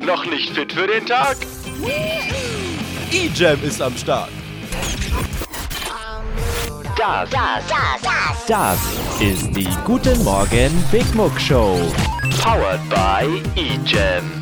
Noch nicht fit für den Tag? E-Jam ist am Start. Das, das, Das, das ist die Guten Morgen Big Muck Show. powered by eGem.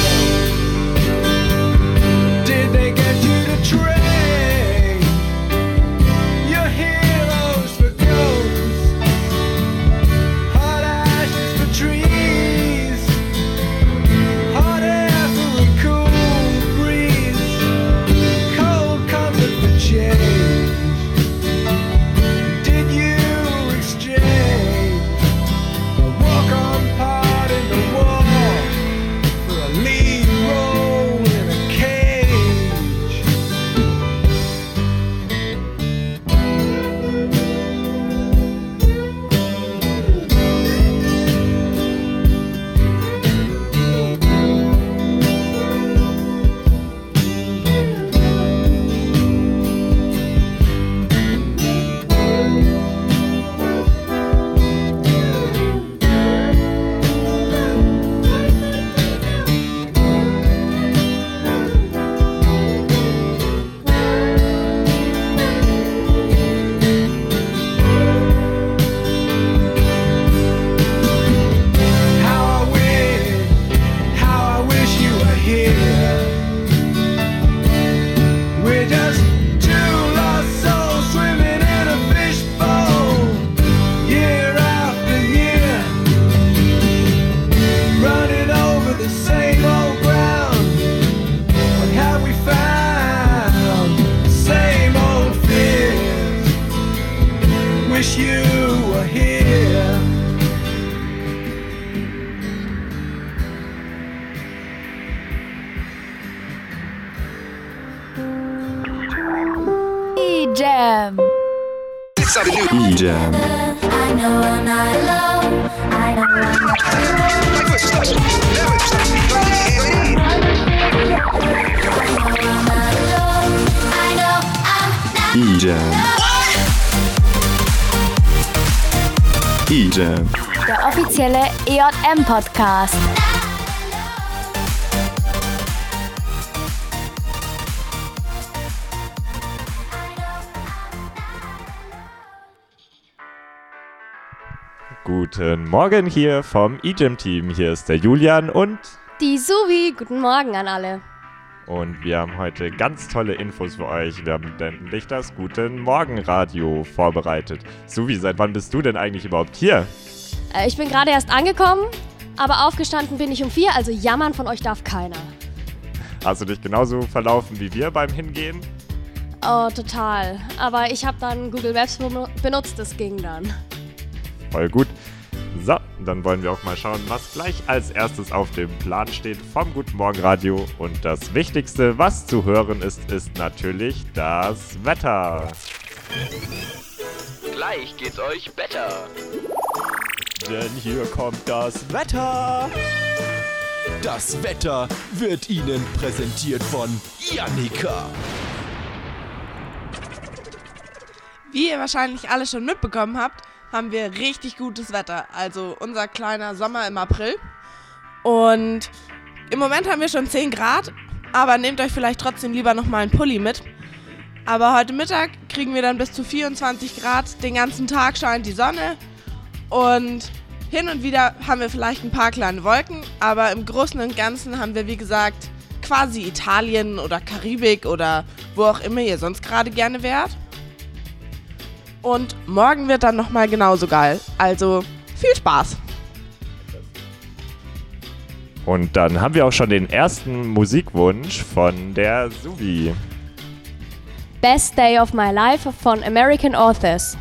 E-Jam. E-Jam. I know I'm not alone. I know I'm not alone. I know I'm not E-Jam. E-Jam. Der offizielle EJM-Podcast. Guten Morgen hier vom eGym-Team. Hier ist der Julian und, Die Suvi. Guten Morgen an alle. und wir haben heute ganz tolle Infos für euch. Wir haben nämlich das Guten Morgen Radio vorbereitet. Suvi, seit wann bist du denn eigentlich überhaupt hier? Äh, ich bin gerade erst angekommen, aber aufgestanden bin ich um vier, also jammern von euch darf keiner. Hast du dich genauso verlaufen wie wir beim Hingehen? Oh, total. Aber ich habe dann Google Maps benu- benutzt, das ging dann. Voll gut. So, dann wollen wir auch mal schauen, was gleich als erstes auf dem Plan steht vom Guten Morgen Radio. Und das Wichtigste, was zu hören ist, ist natürlich das Wetter. Gleich geht's euch besser. Denn hier kommt das Wetter. Das Wetter wird Ihnen präsentiert von Janika. Wie ihr wahrscheinlich alle schon mitbekommen habt, haben wir richtig gutes Wetter. Also unser kleiner Sommer im April. Und im Moment haben wir schon 10 Grad, aber nehmt euch vielleicht trotzdem lieber nochmal einen Pulli mit. Aber heute Mittag kriegen wir dann bis zu 24 Grad. Den ganzen Tag scheint die Sonne. Und hin und wieder haben wir vielleicht ein paar kleine Wolken. Aber im Großen und Ganzen haben wir, wie gesagt, quasi Italien oder Karibik oder wo auch immer ihr sonst gerade gerne wärt. Und morgen wird dann nochmal genauso geil. Also viel Spaß. Und dann haben wir auch schon den ersten Musikwunsch von der Suvi. Best Day of My Life von American Authors.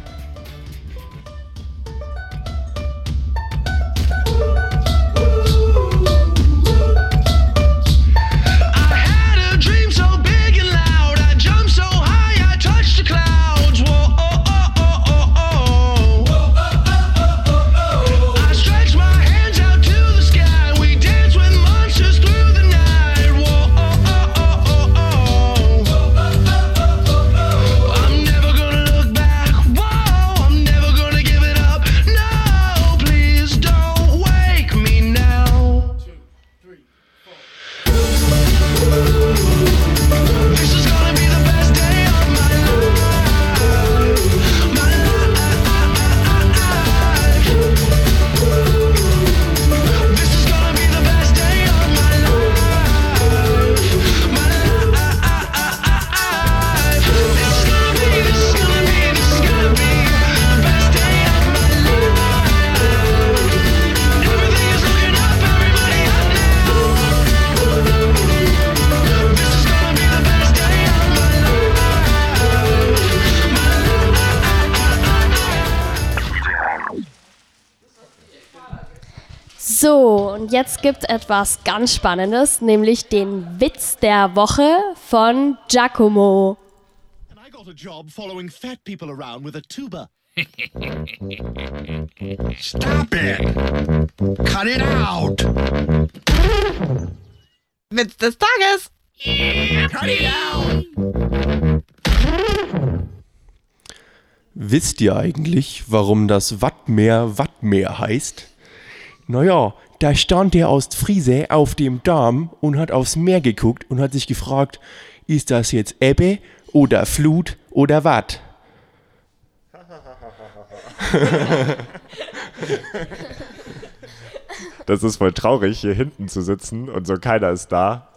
Jetzt gibt etwas ganz Spannendes, nämlich den Witz der Woche von Giacomo. And I got a job following fat people around with a tuba. Stop it! Cut it out! Witz des Tages. Cut it out! Wisst ihr eigentlich, warum das Wattmeer Wattmeer heißt? Naja, da stand der Ostfriese auf dem Damm und hat aufs Meer geguckt und hat sich gefragt, ist das jetzt Ebbe oder Flut oder Watt? Das ist voll traurig, hier hinten zu sitzen und so keiner ist da.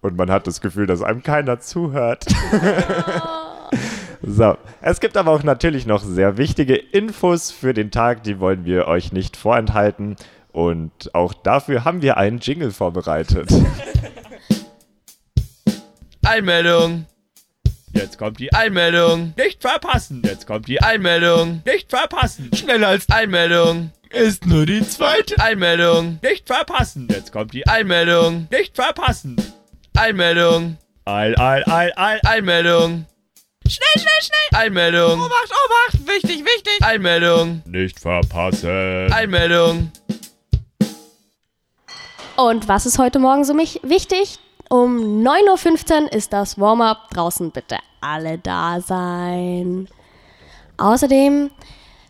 Und man hat das Gefühl, dass einem keiner zuhört. so, es gibt aber auch natürlich noch sehr wichtige Infos für den Tag, die wollen wir euch nicht vorenthalten. Und auch dafür haben wir einen Jingle vorbereitet. Einmeldung. Jetzt kommt die Einmeldung. Nicht verpassen. Jetzt kommt die Einmeldung. Nicht verpassen. Schneller als Einmeldung. Ist nur die zweite Einmeldung. Nicht verpassen. Jetzt kommt die Einmeldung. Nicht verpassen. Einmeldung. Eil, eil, eil, eil. Einmeldung. Schnell, schnell, schnell. Einmeldung. Obacht, Obacht. Wichtig, wichtig. Einmeldung. Nicht verpassen. Einmeldung. Und was ist heute Morgen so wichtig? Um 9.15 Uhr ist das Warm-up. Draußen bitte alle da sein. Außerdem,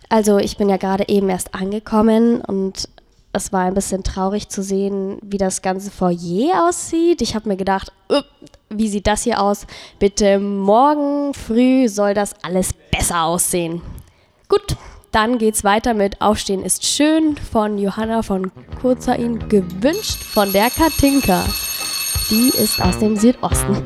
also ich bin ja gerade eben erst angekommen und es war ein bisschen traurig zu sehen, wie das ganze Foyer aussieht. Ich habe mir gedacht, "Upp, wie sieht das hier aus? Bitte morgen früh soll das alles besser aussehen. Gut, dann geht's weiter mit Aufstehen ist schön von Johanna von Kurzain, gewünscht von der Katinka. Die ist aus dem Südosten.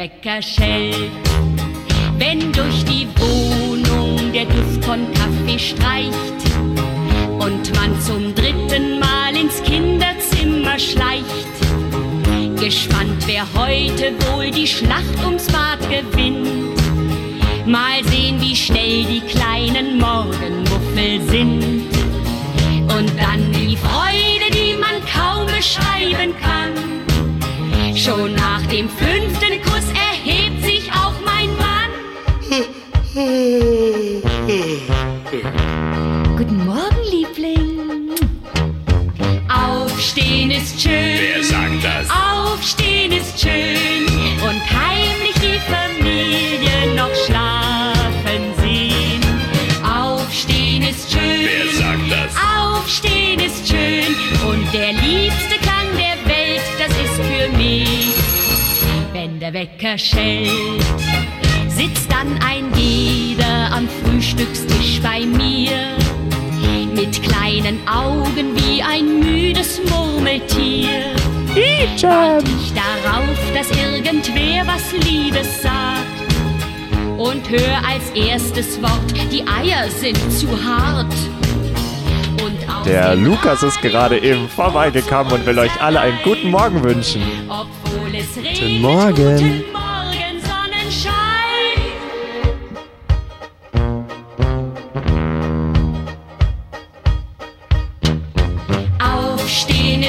Wenn der Wecker schellt. Wenn durch die Wohnung der Duft von Kaffee streicht und man zum dritten Mal ins Kinderzimmer schleicht. Gespannt, wer heute wohl die Schlacht ums Bad gewinnt. Mal sehen, wie schnell die kleinen Morgenmuffel sind. Und dann die Freude, die man kaum beschreiben kann. Schon nach dem fünften Guten Morgen, Liebling. Aufstehen ist schön. Wer sagt das? Aufstehen ist schön. Und heimlich die Familie noch schlafen sehen. Aufstehen ist schön. Wer sagt das? Aufstehen ist schön. Und der liebste für mich. Wenn der Wecker schellt, sitzt dann ein jeder am Frühstückstisch. Kleinen Augen wie ein müdes Murmeltier. Wart ich darauf, dass irgendwer was Liebes sagt. Und hör als erstes Wort, die Eier sind zu hart. Der Lukas ist gerade eben vorbeigekommen und will euch alle einen guten Morgen wünschen. Obwohl es regnet, Guten Morgen. Guten Morgen,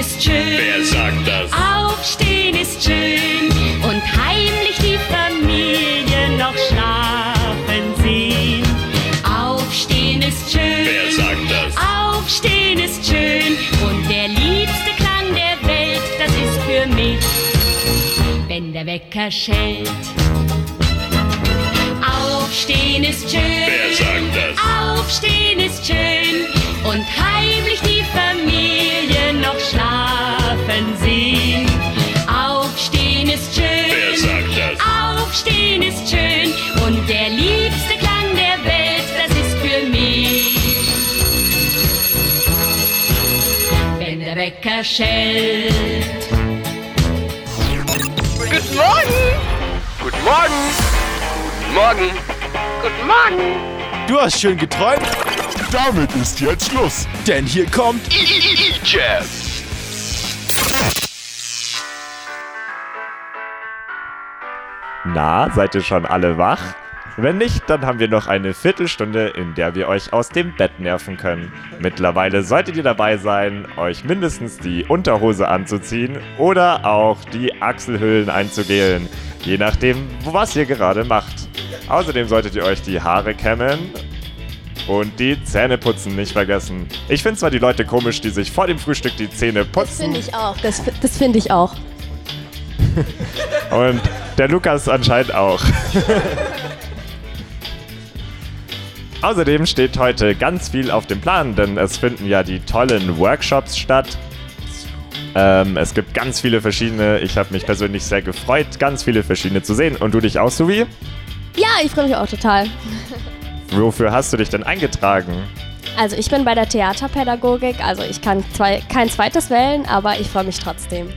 ist schön. Wer sagt das? Aufstehen ist schön. Und heimlich die Familie noch schlafen sehen. Aufstehen ist schön. Wer sagt das? Aufstehen ist schön und der liebste Klang der Welt, das ist für mich, wenn der Wecker schellt. Aufstehen ist schön. Wer sagt das? Aufstehen ist schön und heimlich der Wecker schellt. Guten Morgen! Guten Morgen! Guten Morgen! Guten Morgen! Du hast schön geträumt, Damit ist jetzt Schluss. denn hier kommt Jazz! Na, seid ihr schon alle wach? Wenn nicht, dann haben wir noch eine Viertelstunde, in der wir euch aus dem Bett nerven können. Mittlerweile solltet ihr dabei sein, euch mindestens die Unterhose anzuziehen oder auch die Achselhöhlen einzugelen, je nachdem, was ihr gerade macht. Außerdem solltet ihr euch die Haare kämmen und die Zähne putzen nicht vergessen. Ich finde zwar die Leute komisch, die sich vor dem Frühstück die Zähne Das putzen. finde ich auch. Das, das finde ich auch. Und der Lukas anscheinend auch. Außerdem steht heute ganz viel auf dem Plan, denn es finden ja die tollen Workshops statt. Ähm, es gibt ganz viele verschiedene. Ich habe mich persönlich sehr gefreut, ganz viele verschiedene zu sehen. Und du dich auch, Suvi? Ja, ich freue mich auch total. Wofür hast du dich denn eingetragen? Also ich bin bei der Theaterpädagogik, also ich kann zwei, kein zweites wählen, aber ich freue mich trotzdem.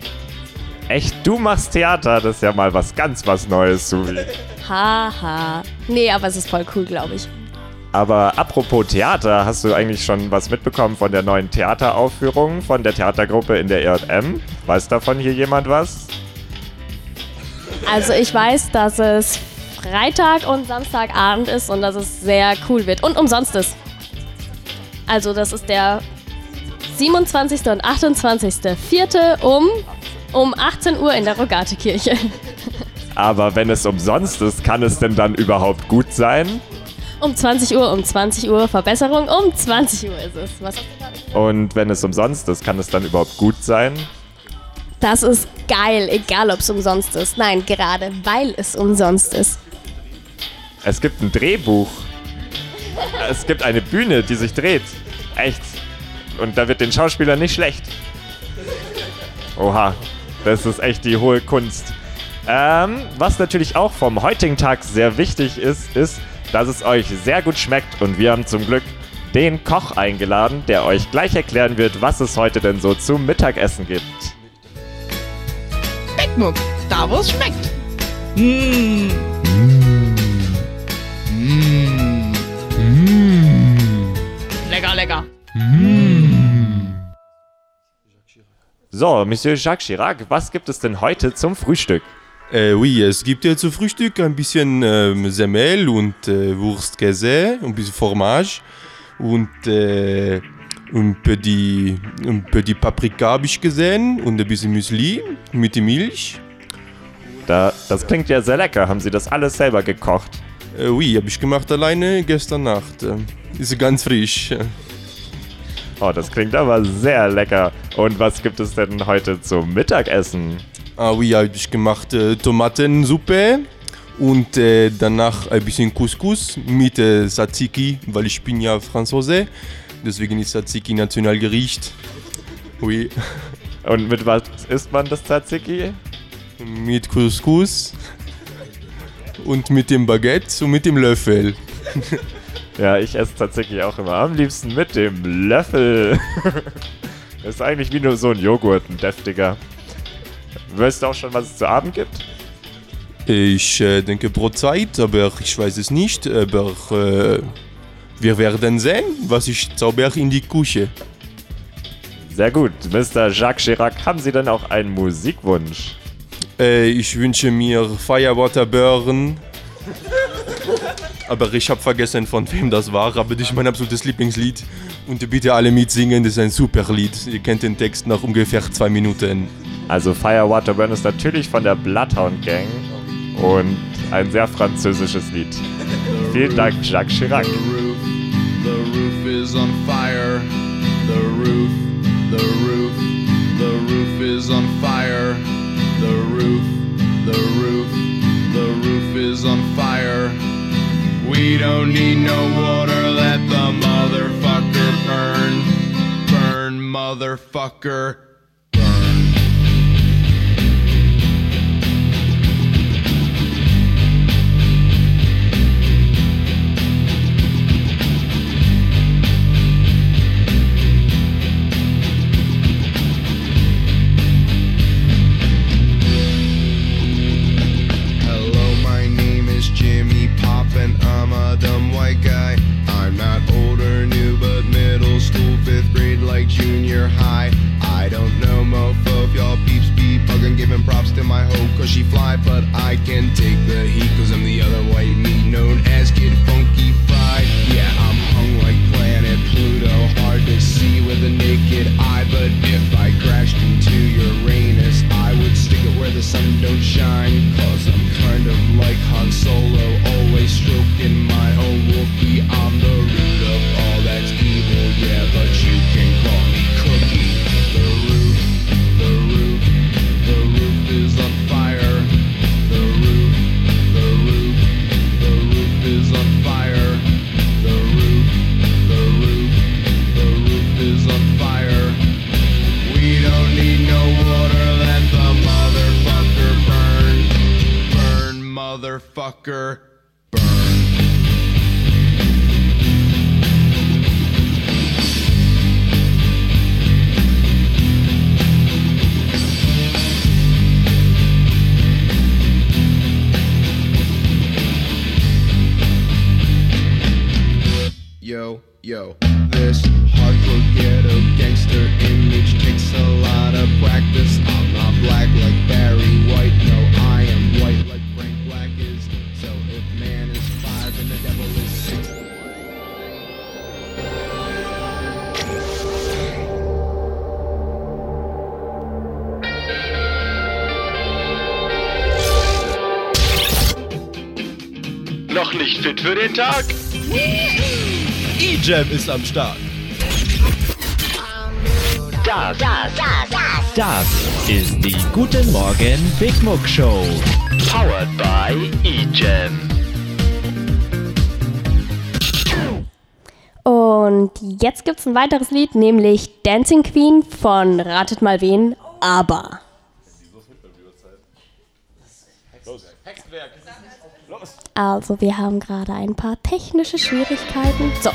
Echt, du machst Theater? Das ist ja mal was ganz was Neues, Suvi. Haha. Nee, aber es ist voll cool, glaube ich. Aber apropos Theater, hast du eigentlich schon was mitbekommen von der neuen Theateraufführung von der Theatergruppe in der EJM? Weiß davon hier jemand was? Also ich weiß, dass es Freitag und Samstagabend ist und dass es sehr cool wird und umsonst ist. Also das ist der 27. und 28. Vierte um, um 18 Uhr in der Rogatekirche. Aber wenn es umsonst ist, kann es denn dann überhaupt gut sein? Um 20 Uhr, um 20 Uhr, Verbesserung, um 20 Uhr ist es. Was? Und wenn es umsonst ist, kann es dann überhaupt gut sein? Das ist geil, egal ob es umsonst ist. Nein, gerade weil es umsonst ist. Es gibt ein Drehbuch. Es gibt eine Bühne, die sich dreht. Echt. Und da wird den Schauspielern nicht schlecht. Oha, das ist echt die hohe Kunst. Ähm, was natürlich auch vom heutigen Tag sehr wichtig ist, ist, dass es euch sehr gut schmeckt und wir haben zum Glück den Koch eingeladen, der euch gleich erklären wird, was es heute denn so zum Mittagessen gibt. Speckmuck, da wo es schmeckt. Mmh. Lecker, lecker. So, Monsieur Jacques Chirac, was gibt es denn heute zum Frühstück? Äh, oui, es gibt ja zu Frühstück ein bisschen ähm, Semmel und äh, Wurstkäse, ein bisschen Fromage und äh, ein petit, ein petit Paprika habe ich gesehen und ein bisschen Müsli mit der Milch. Da, das klingt ja sehr lecker. Haben Sie das alles selber gekocht? Äh, oui, habe ich gemacht alleine gestern Nacht. Ist ganz frisch. Oh, das klingt aber sehr lecker. Und was gibt es denn heute zum Mittagessen? Ah oui, habe ich gemacht äh, Tomatensuppe und äh, danach ein bisschen Couscous mit äh, Tzatziki, weil ich bin ja Franzose. Deswegen ist Tzatziki Nationalgericht. Oui. Und mit was isst man das Tzatziki? Mit Couscous und mit dem Baguette und mit dem Löffel. Ja, ich esse Tzatziki auch immer. Am liebsten mit dem Löffel. ist eigentlich wie nur so ein Joghurt, ein deftiger. Weißt du auch schon, was es zu Abend gibt? Ich äh, denke Brotzeit, aber ich weiß es nicht. Aber äh, wir werden sehen, was ich zauber in die Küche. Sehr gut. Mr. Jacques Chirac, haben Sie denn auch einen Musikwunsch? Äh, ich wünsche mir Firewater Burn. Aber ich habe vergessen, von wem das war. Aber das ist mein absolutes Lieblingslied. Und bitte alle mitsingen, das ist ein super Lied. Ihr kennt den Text nach ungefähr zwei Minuten. Also Firewater Burn ist natürlich von der Bloodhound Gang und ein sehr französisches Lied. Vielen Dank, Jacques Chirac. The roof is on fire. The roof, the roof, the roof is on fire. The roof, the roof, the roof is on fire. We don't need no water, let the motherfucker burn. Burn, motherfucker. Motherfucker. Noch nicht fit für den Tag? E-Jam ist am Start. Das, das, das, das ist die Guten Morgen Big Muck Show. Powered by E-Jam. Und jetzt gibt's ein weiteres Lied, nämlich Dancing Queen von Ratet mal wen, aber. Also, wir haben gerade ein paar technische Schwierigkeiten. So.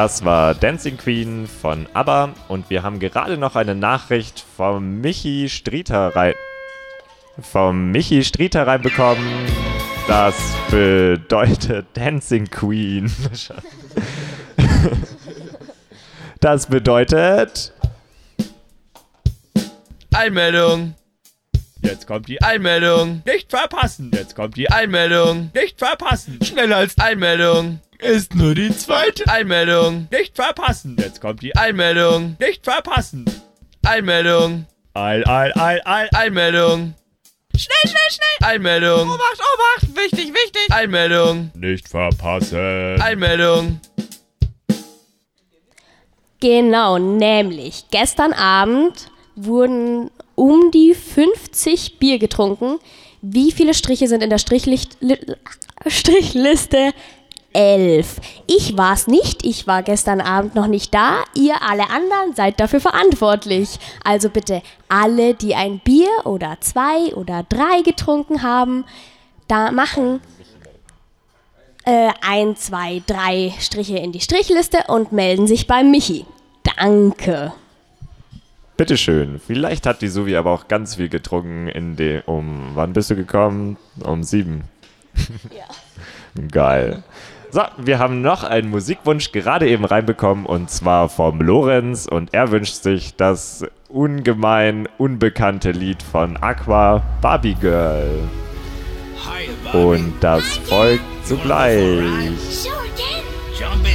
Das war Dancing Queen von ABBA und wir haben gerade noch eine Nachricht vom Michi Strieter rein vom Michi Strieter reinbekommen. Das bedeutet Dancing Queen. Das bedeutet Einmeldung. Jetzt kommt die Einmeldung. Nicht verpassen. Jetzt kommt die Einmeldung. Nicht verpassen. Schneller als Einmeldung. Ist nur die zweite Einmeldung. Nicht verpassen. Jetzt kommt die Einmeldung. Nicht verpassen. Einmeldung. Eil, eil, eil, eil, Einmeldung. Schnell, schnell, schnell. Einmeldung. Obacht, Obacht. Wichtig, wichtig. Einmeldung. nicht verpassen. Einmeldung. Genau, nämlich gestern Abend wurden um die 50 Bier getrunken. Wie viele Striche sind in der Strichlicht, li, Strichliste? Elf. Ich war's nicht, ich war gestern Abend noch nicht da. Ihr alle anderen seid dafür verantwortlich. Also bitte alle, die ein Bier oder zwei oder drei getrunken haben, da machen äh, ein, zwei, drei Striche in die Strichliste und melden sich beim Michi. Danke. Bitteschön. Vielleicht hat die Suvi aber auch ganz viel getrunken in dem. Um wann bist du gekommen? Um sieben. Ja. Geil. So, wir haben noch einen Musikwunsch gerade eben reinbekommen und zwar vom Lorenz und er wünscht sich das ungemein unbekannte Lied von Aqua Barbie Girl. Und das folgt zugleich. Jump in.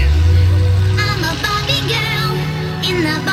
I'm a Barbie girl in the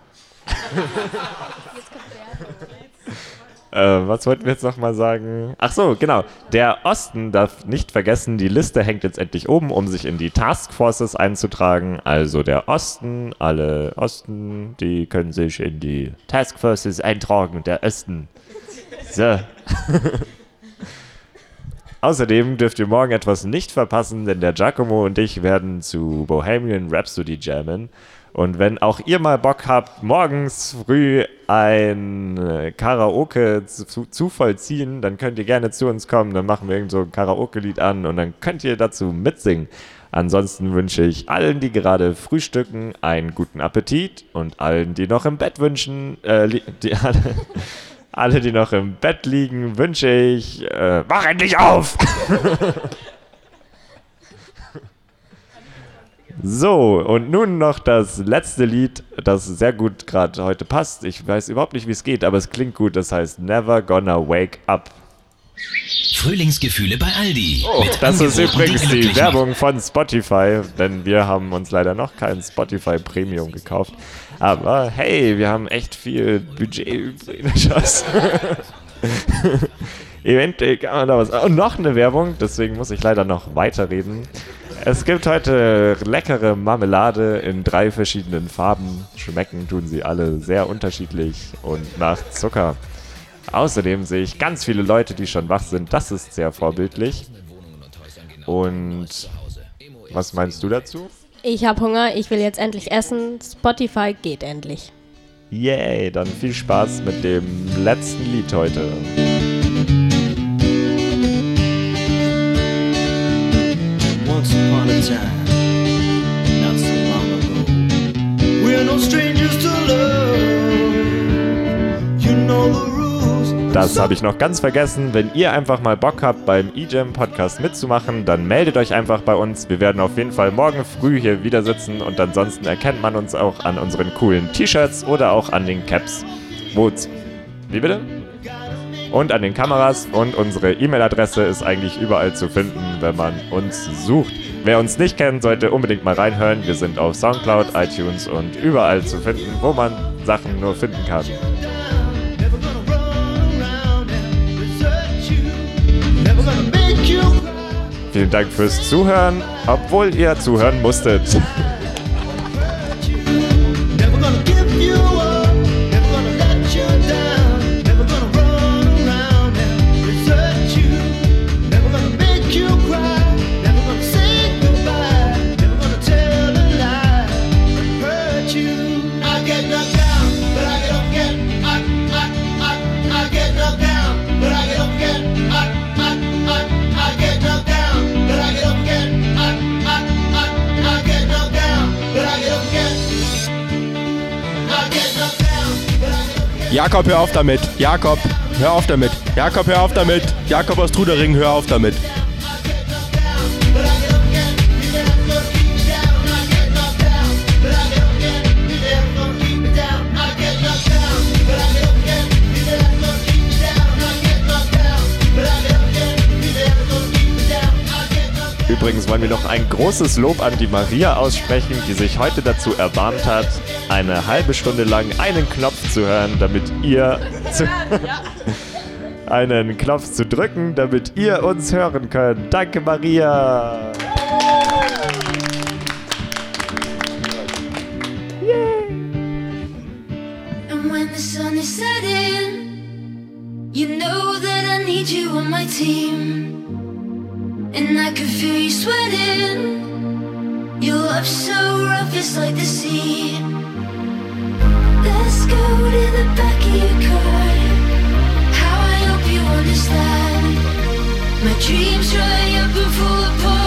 äh, was wollten wir jetzt nochmal sagen? Ach so, genau. Der Osten darf nicht vergessen, die Liste hängt jetzt endlich oben, um sich in die Taskforces einzutragen. Also der Osten, alle Osten, die können sich in die Taskforces eintragen. Der Osten. So. Außerdem dürft ihr morgen etwas nicht verpassen, denn der Giacomo und ich werden zu Bohemian Rhapsody jammen. Und wenn auch ihr mal Bock habt, morgens früh ein äh, Karaoke zu, zu vollziehen, dann könnt ihr gerne zu uns kommen. Dann machen wir irgend so ein Karaoke-Lied an und dann könnt ihr dazu mitsingen. Ansonsten wünsche ich allen, die gerade frühstücken, einen guten Appetit und allen, die noch im Bett wünschen, äh, die alle, alle, die noch im Bett liegen, wünsche ich, äh, wach endlich auf! So, und nun noch das letzte Lied, das sehr gut gerade heute passt. Ich weiß überhaupt nicht, wie es geht, aber es klingt gut. Das heißt Never Gonna Wake Up. Frühlingsgefühle bei Aldi. Oh, das ist übrigens die Werbung von Spotify, denn wir haben uns leider noch kein Spotify Premium gekauft. Aber hey, wir haben echt viel Budget übrig. Eventuell kann man da was. Und noch eine Werbung, deswegen muss ich leider noch weiterreden. Es gibt heute leckere Marmelade in drei verschiedenen Farben. Schmecken tun sie alle sehr unterschiedlich und nach Zucker. Außerdem sehe ich ganz viele Leute, die schon wach sind. Das ist sehr vorbildlich. Und was meinst du dazu? Ich habe Hunger, ich will jetzt endlich essen. Spotify geht endlich. Yay, dann viel Spaß mit dem letzten Lied heute. Once upon a time, not so long ago, we're no strangers to love. You know the. Das habe ich noch ganz vergessen. Wenn ihr einfach mal Bock habt, beim eJam Podcast mitzumachen, dann meldet euch einfach bei uns. Wir werden auf jeden Fall morgen früh hier wieder sitzen und ansonsten erkennt man uns auch an unseren coolen T-Shirts oder auch an den Caps. Wo's? Wie bitte? Und an den Kameras und unsere E-Mail-Adresse ist eigentlich überall zu finden, wenn man uns sucht. Wer uns nicht kennt, sollte unbedingt mal reinhören. Wir sind auf Soundcloud, iTunes und überall zu finden, wo man Sachen nur finden kann. Vielen Dank fürs Zuhören, obwohl ihr zuhören musstet. Jakob, hör auf damit. Jakob, hör auf damit. Jakob, hör auf damit. Jakob aus Trudering, hör auf damit. Übrigens wollen wir noch ein großes Lob an die Maria aussprechen, die sich heute dazu erbarmt hat, eine halbe Stunde lang einen Knopf zu hören, damit ihr zu einen Knopf zu drücken, damit ihr uns hören könnt. Danke, Maria. My dreams dry up and fall apart.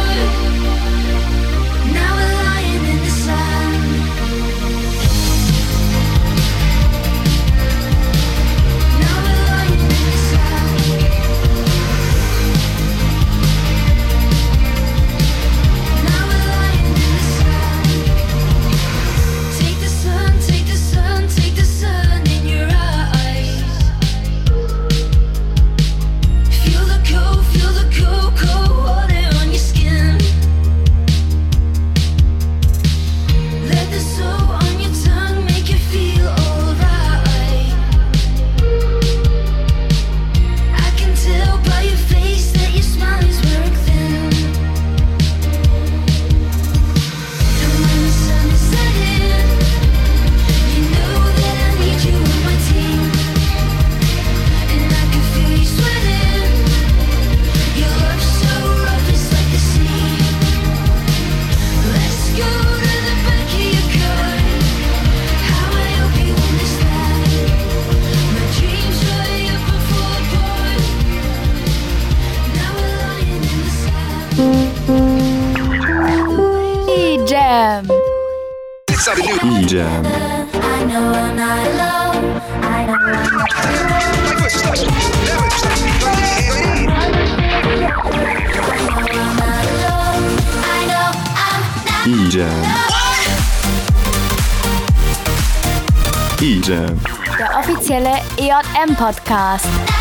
Offizielle EJM-Podcast.